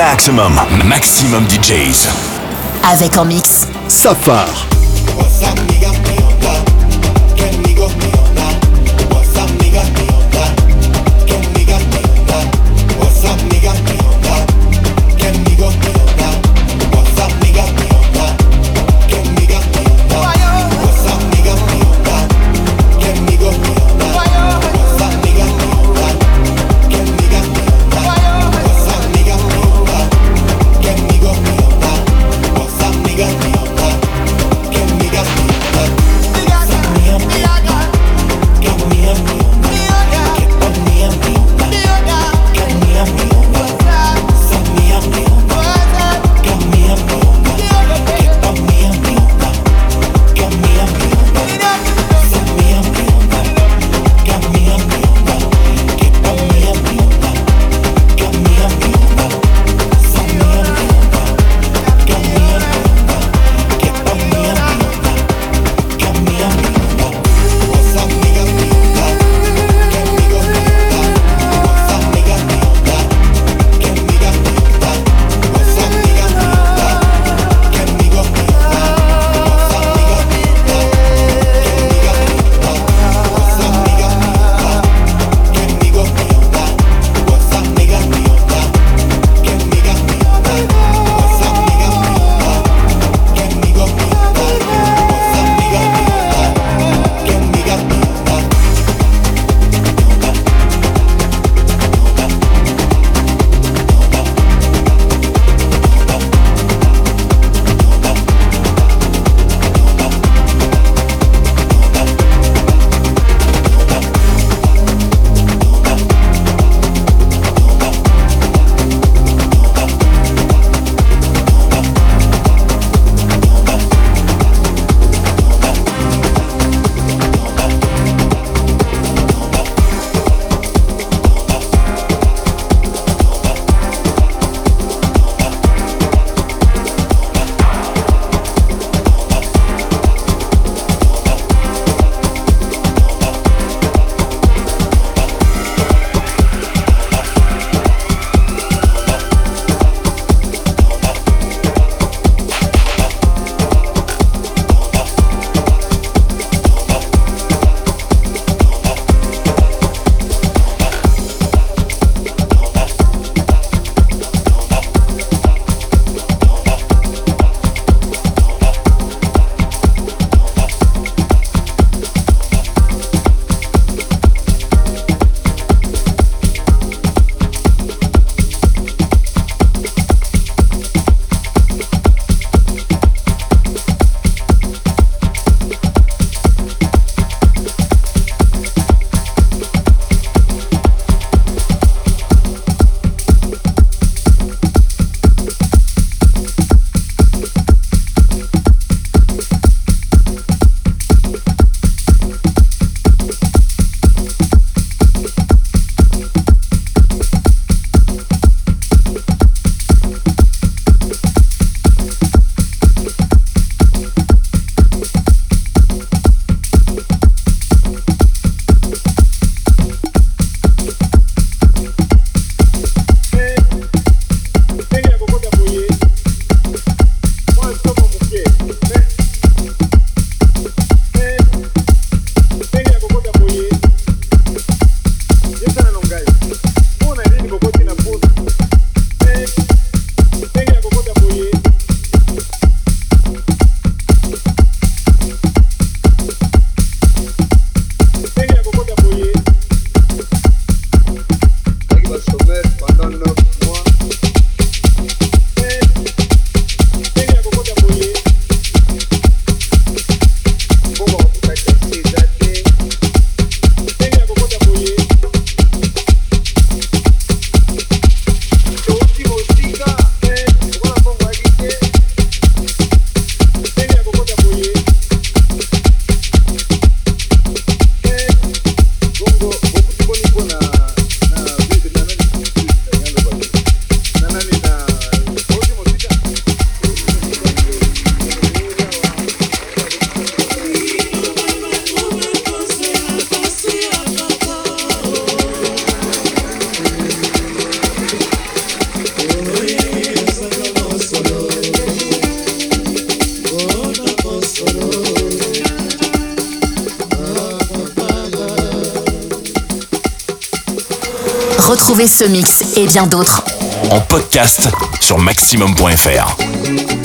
Maximum, maximum DJs. Avec en mix. Safar. Ce mix et bien d'autres en podcast sur maximum.fr.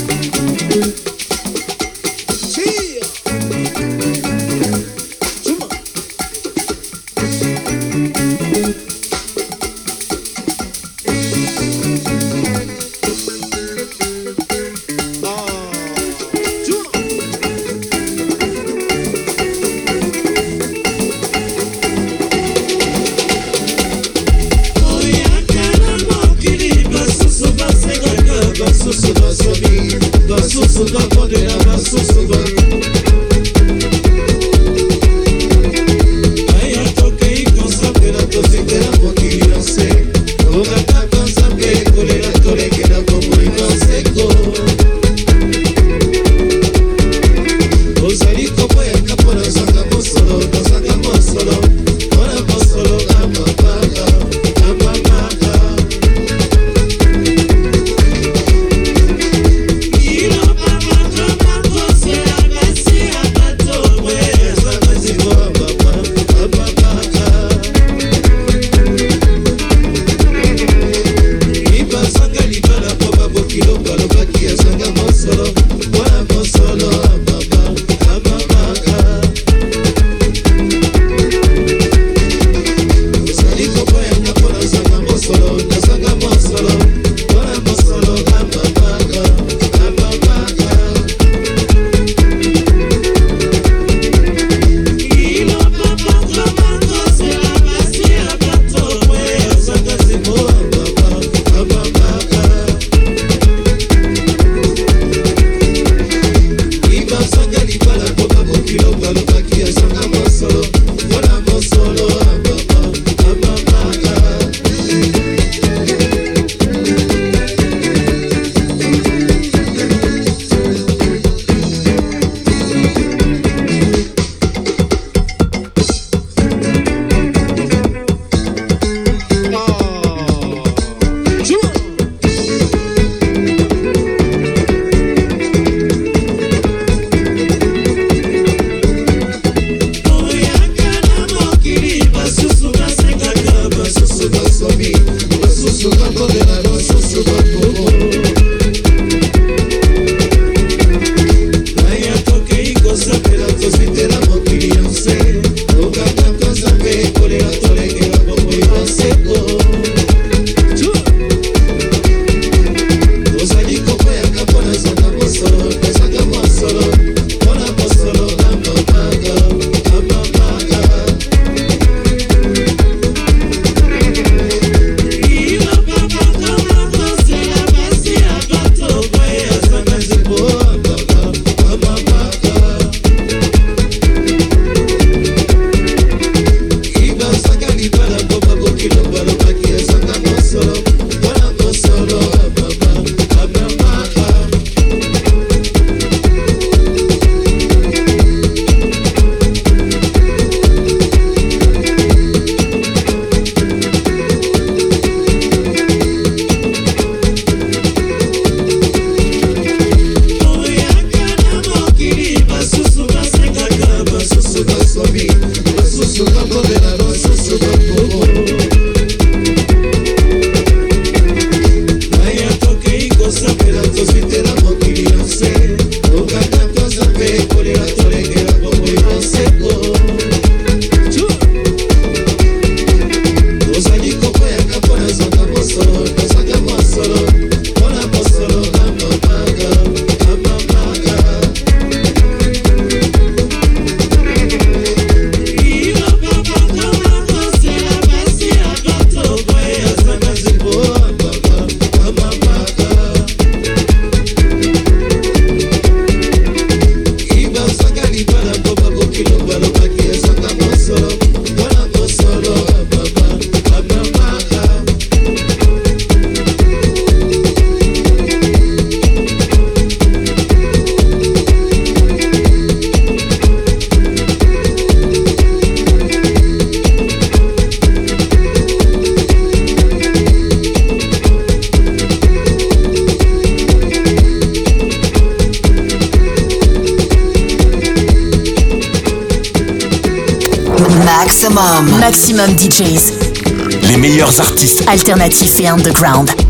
artistes alternatifs et underground.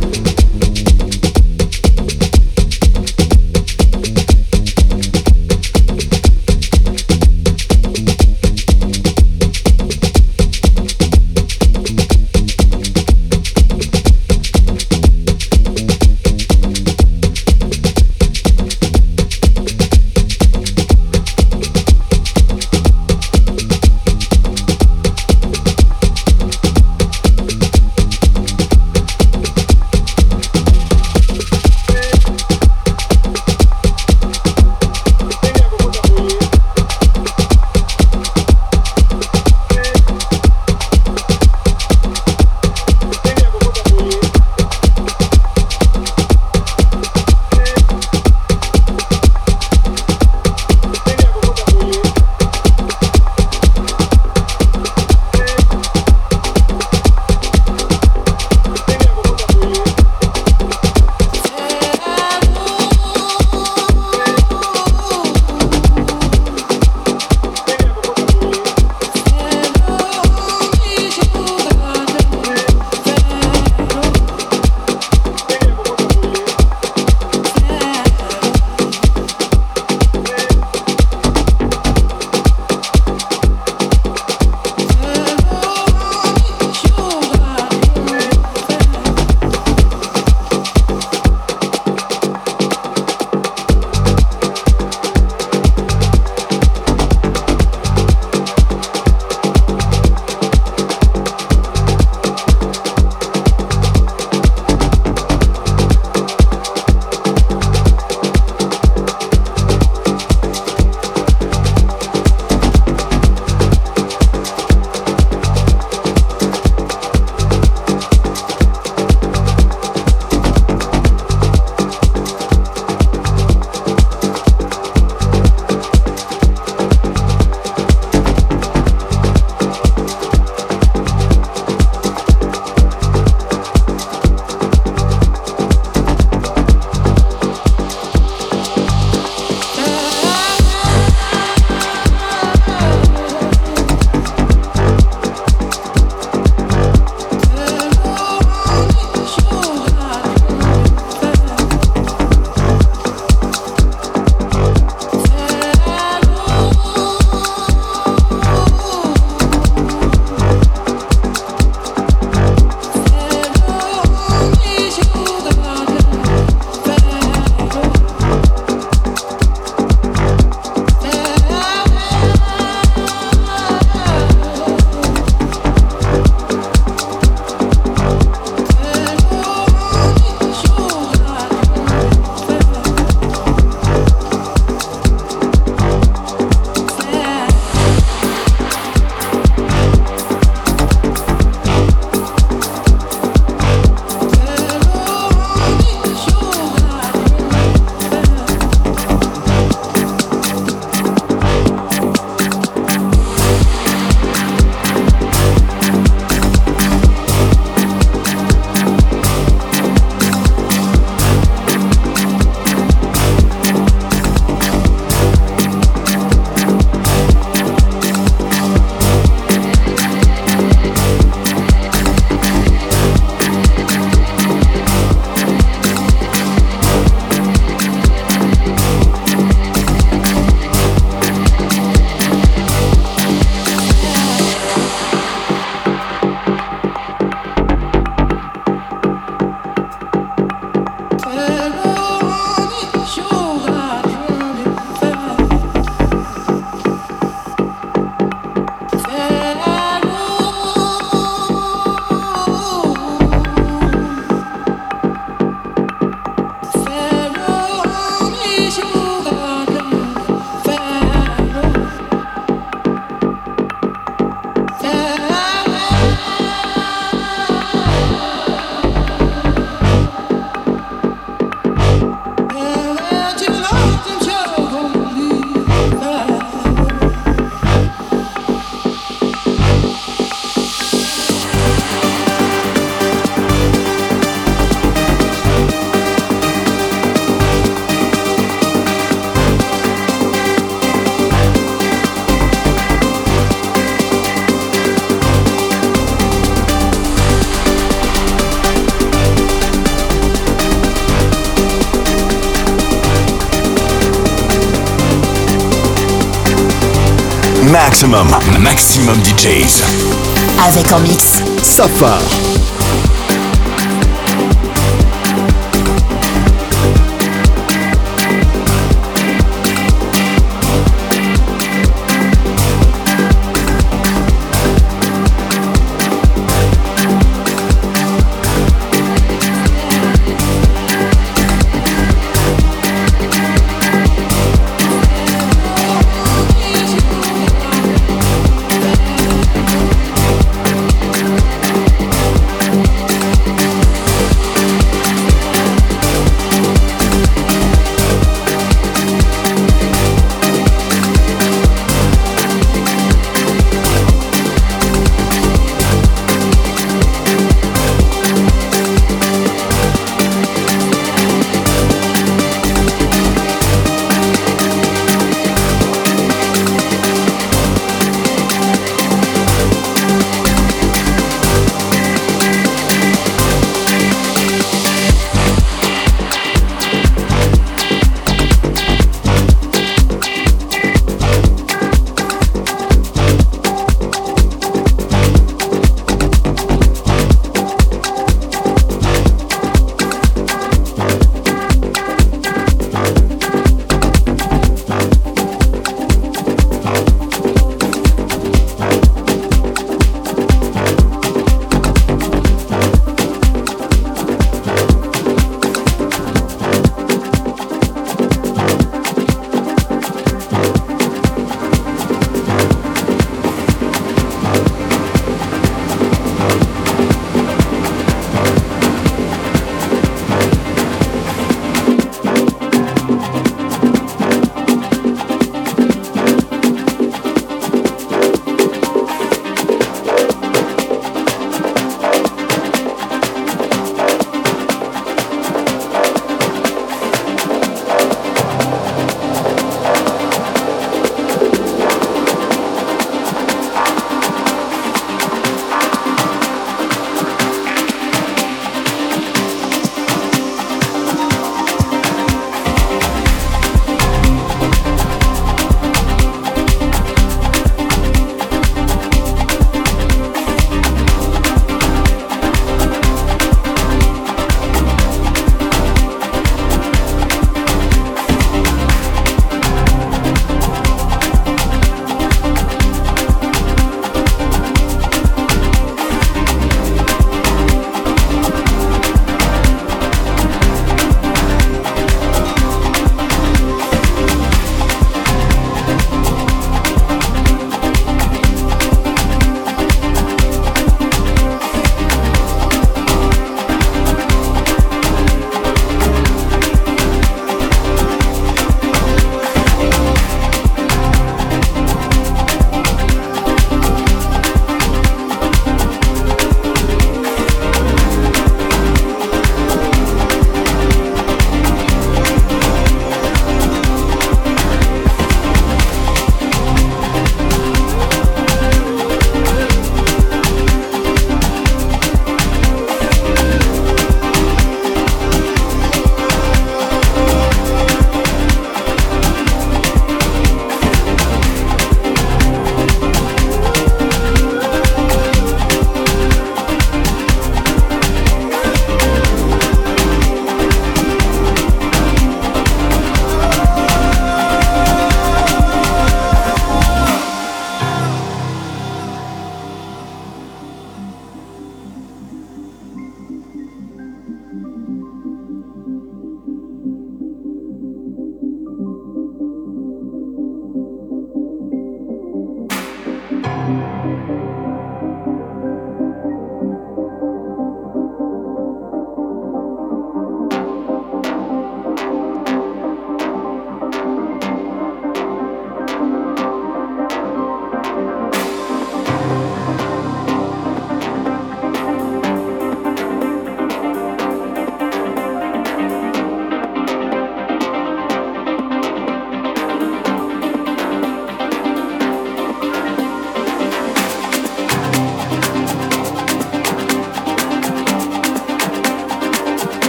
Maximum, Maximum DJs. Avec en mix. Safar.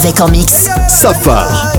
Avec en mix Safar.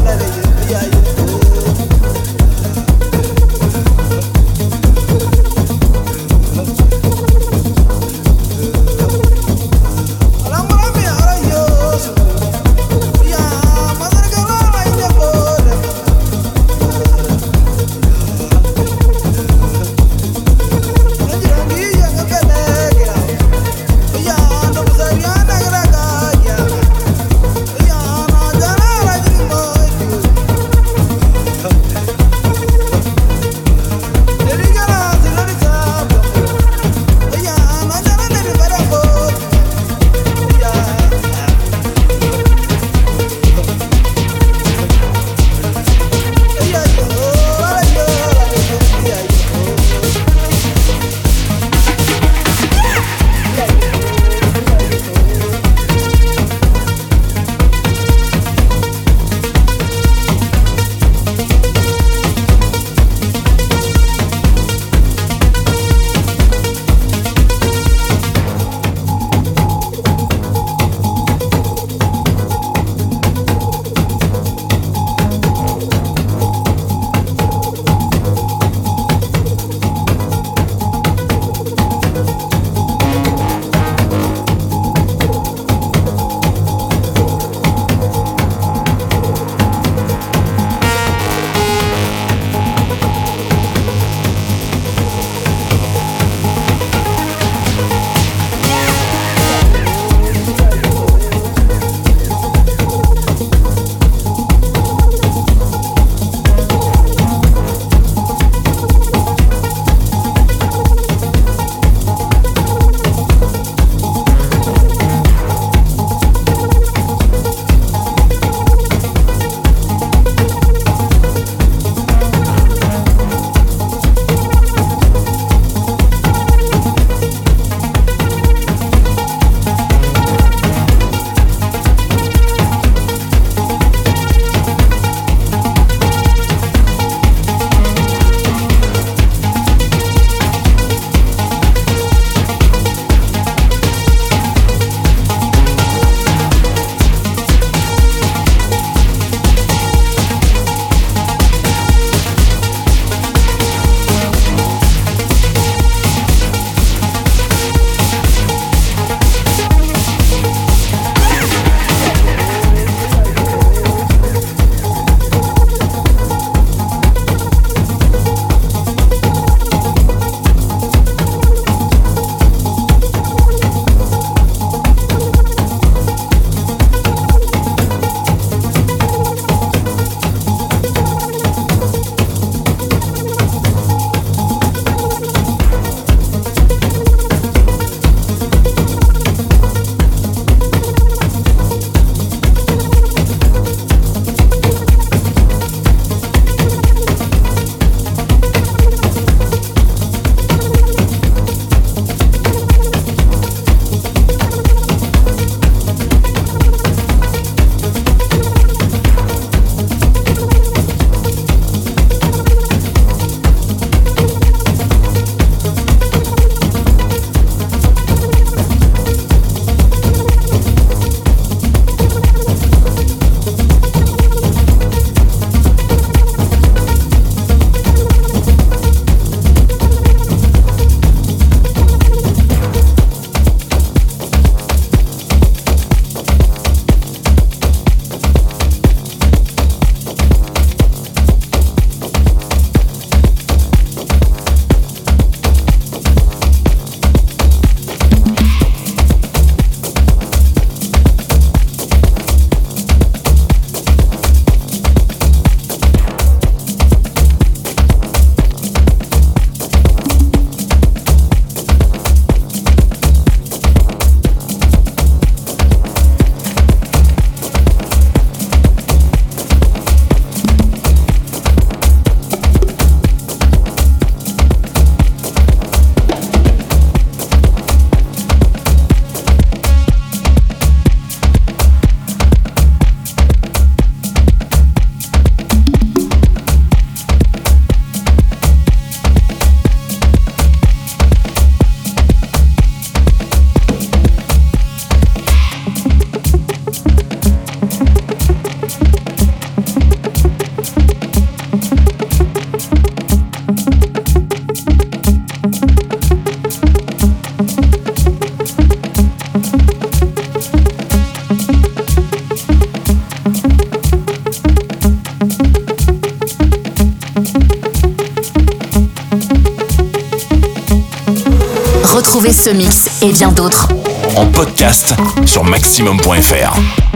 maximum.fr.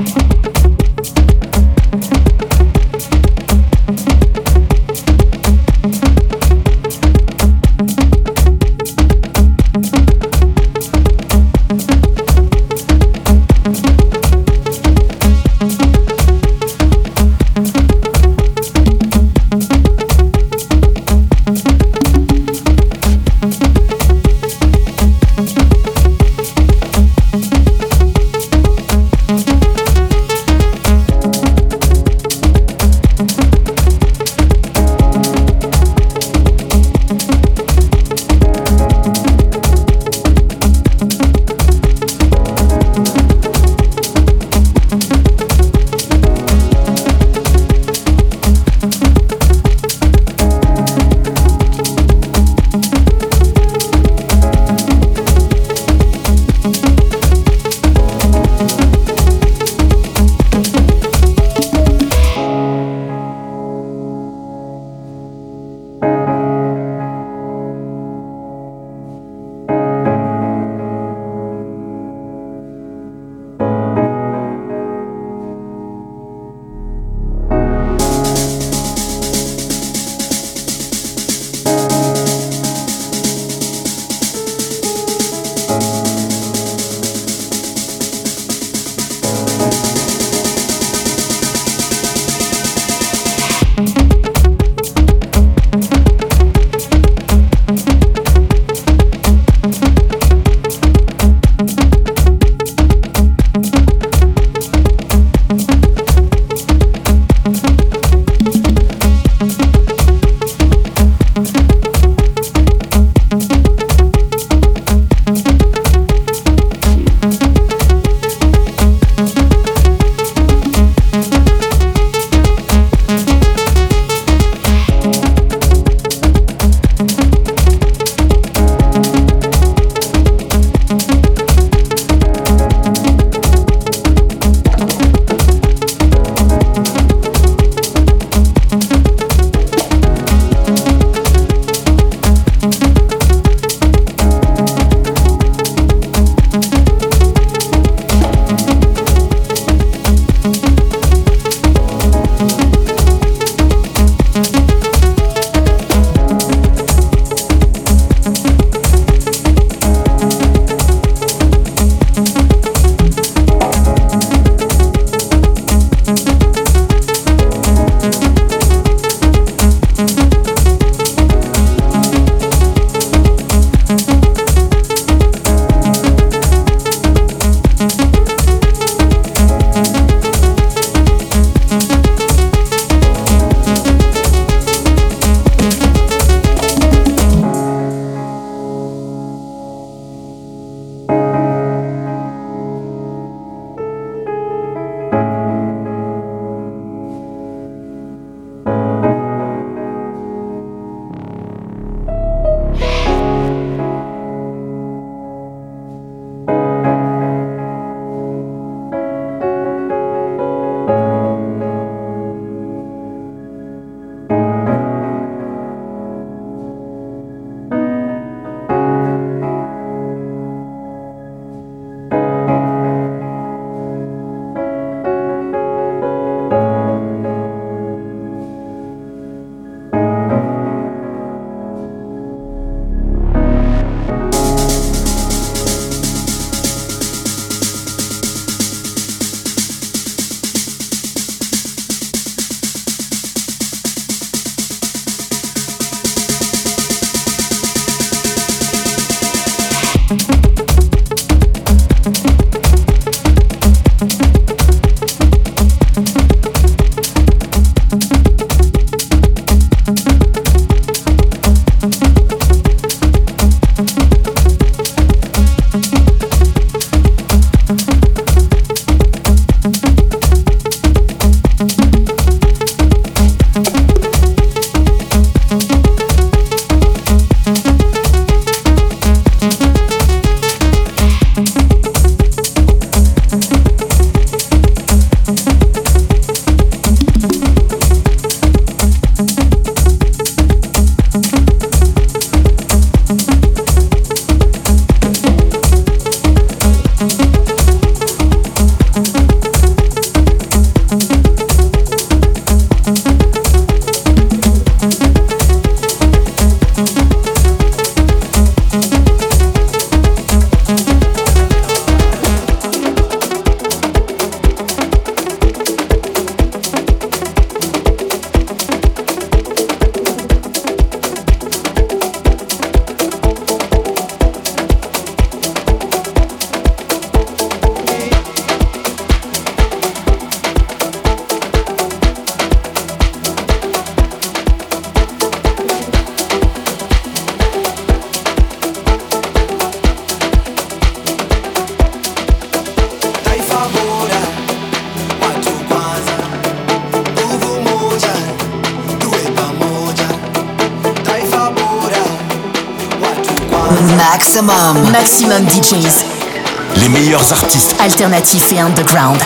artistes. Alternatifs et underground.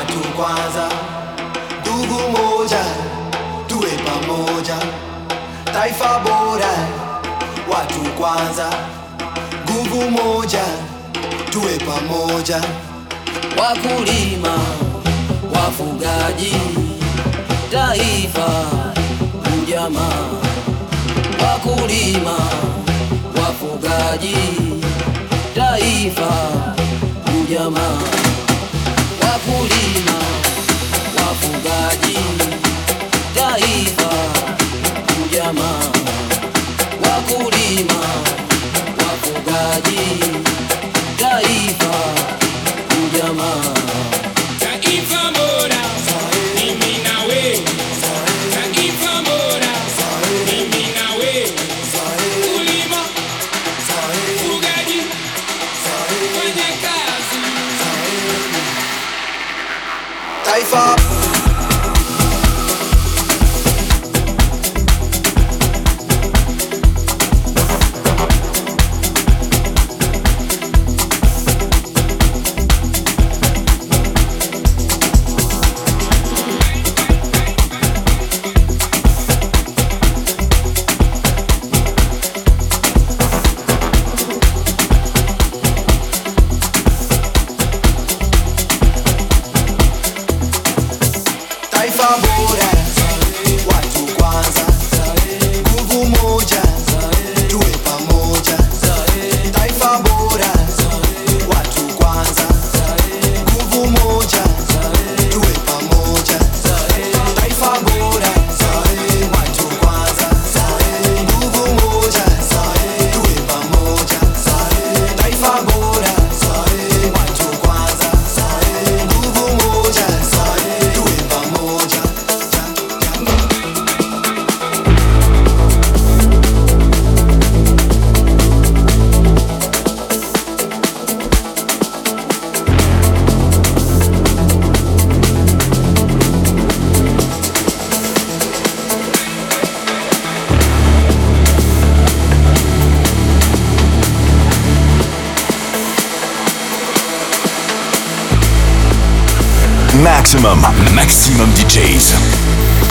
watu kwanza, ndugu moja, tuwe pamoja, taifa bora, watu kwanza, nguvu moja, tuwe pamoja, wakulima, wafugaji, taifa, ujamaa, wakulima, wafugaji, taifa, ujamaa wakulima, wafugaji, taifa, ujamaa. Wakulima, wafugaji, taifa, ujamaa.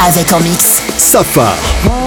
Avec en mix. Safar.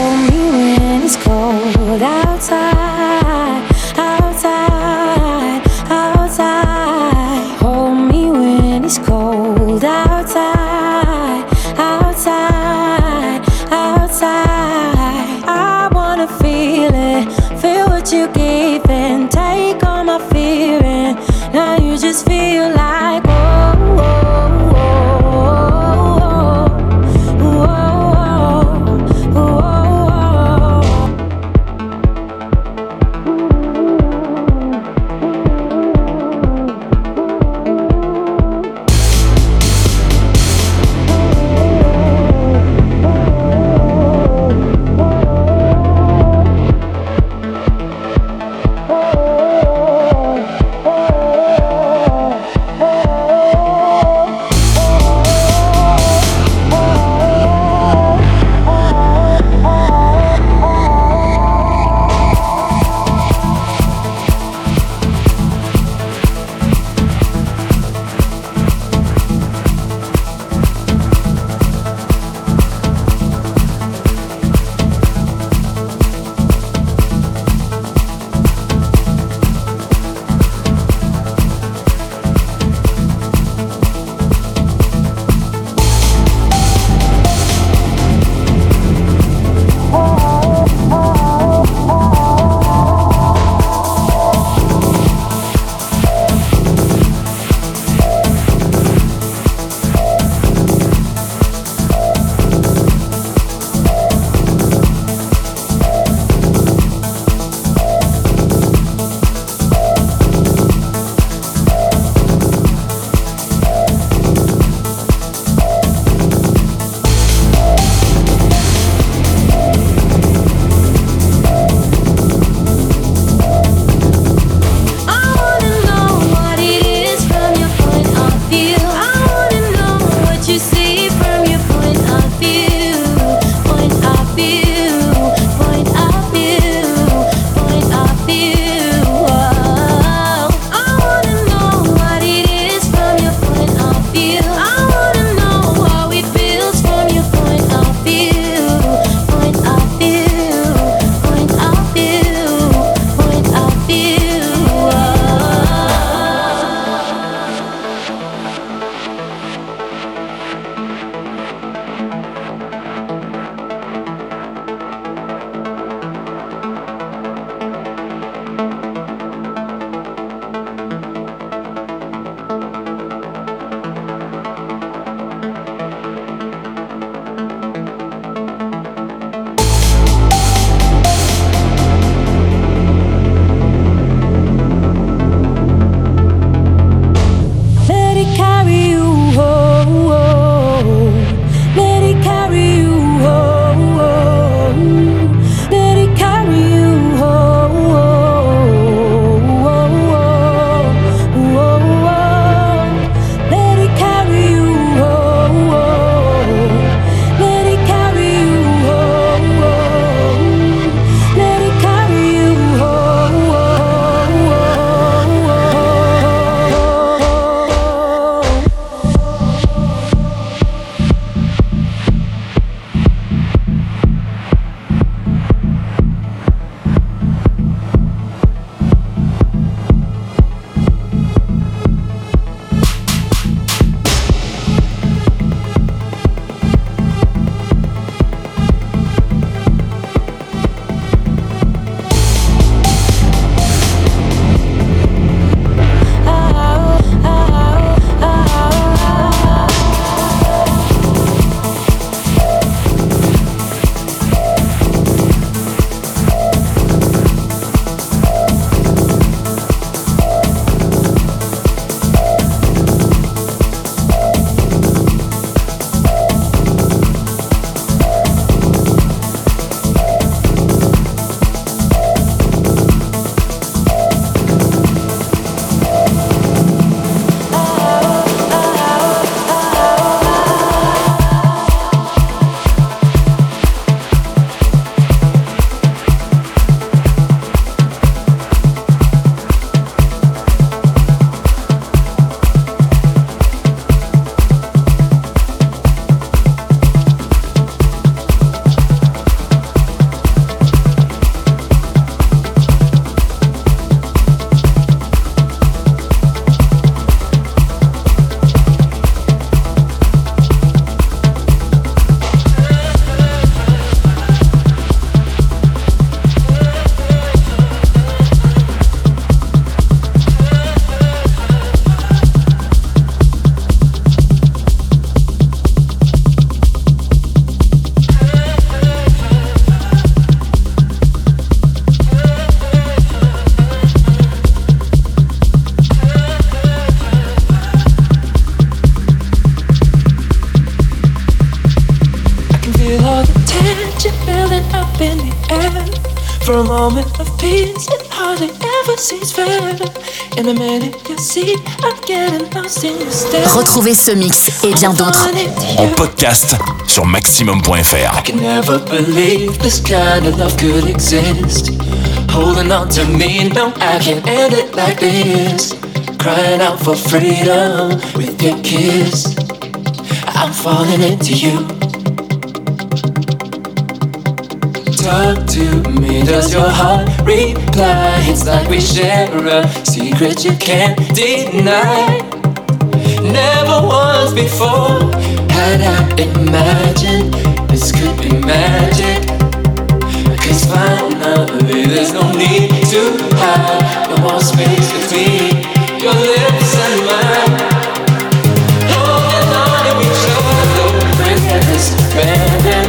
Retrouvez ce mix et bien d'autres En podcast sur maximum.fr. I can never believe this kind of love could exist. Holding on to me, no, I can't end it like this. Crying out for freedom with your kiss. I'm falling into you. Talk to me, does your heart reply? It's like we share a secret you can't deny. Never once before had I imagined this could be magic. Cause finally there's no need to hide, no more space between your lips and mine. Holding on to each other, breathless, abandoned,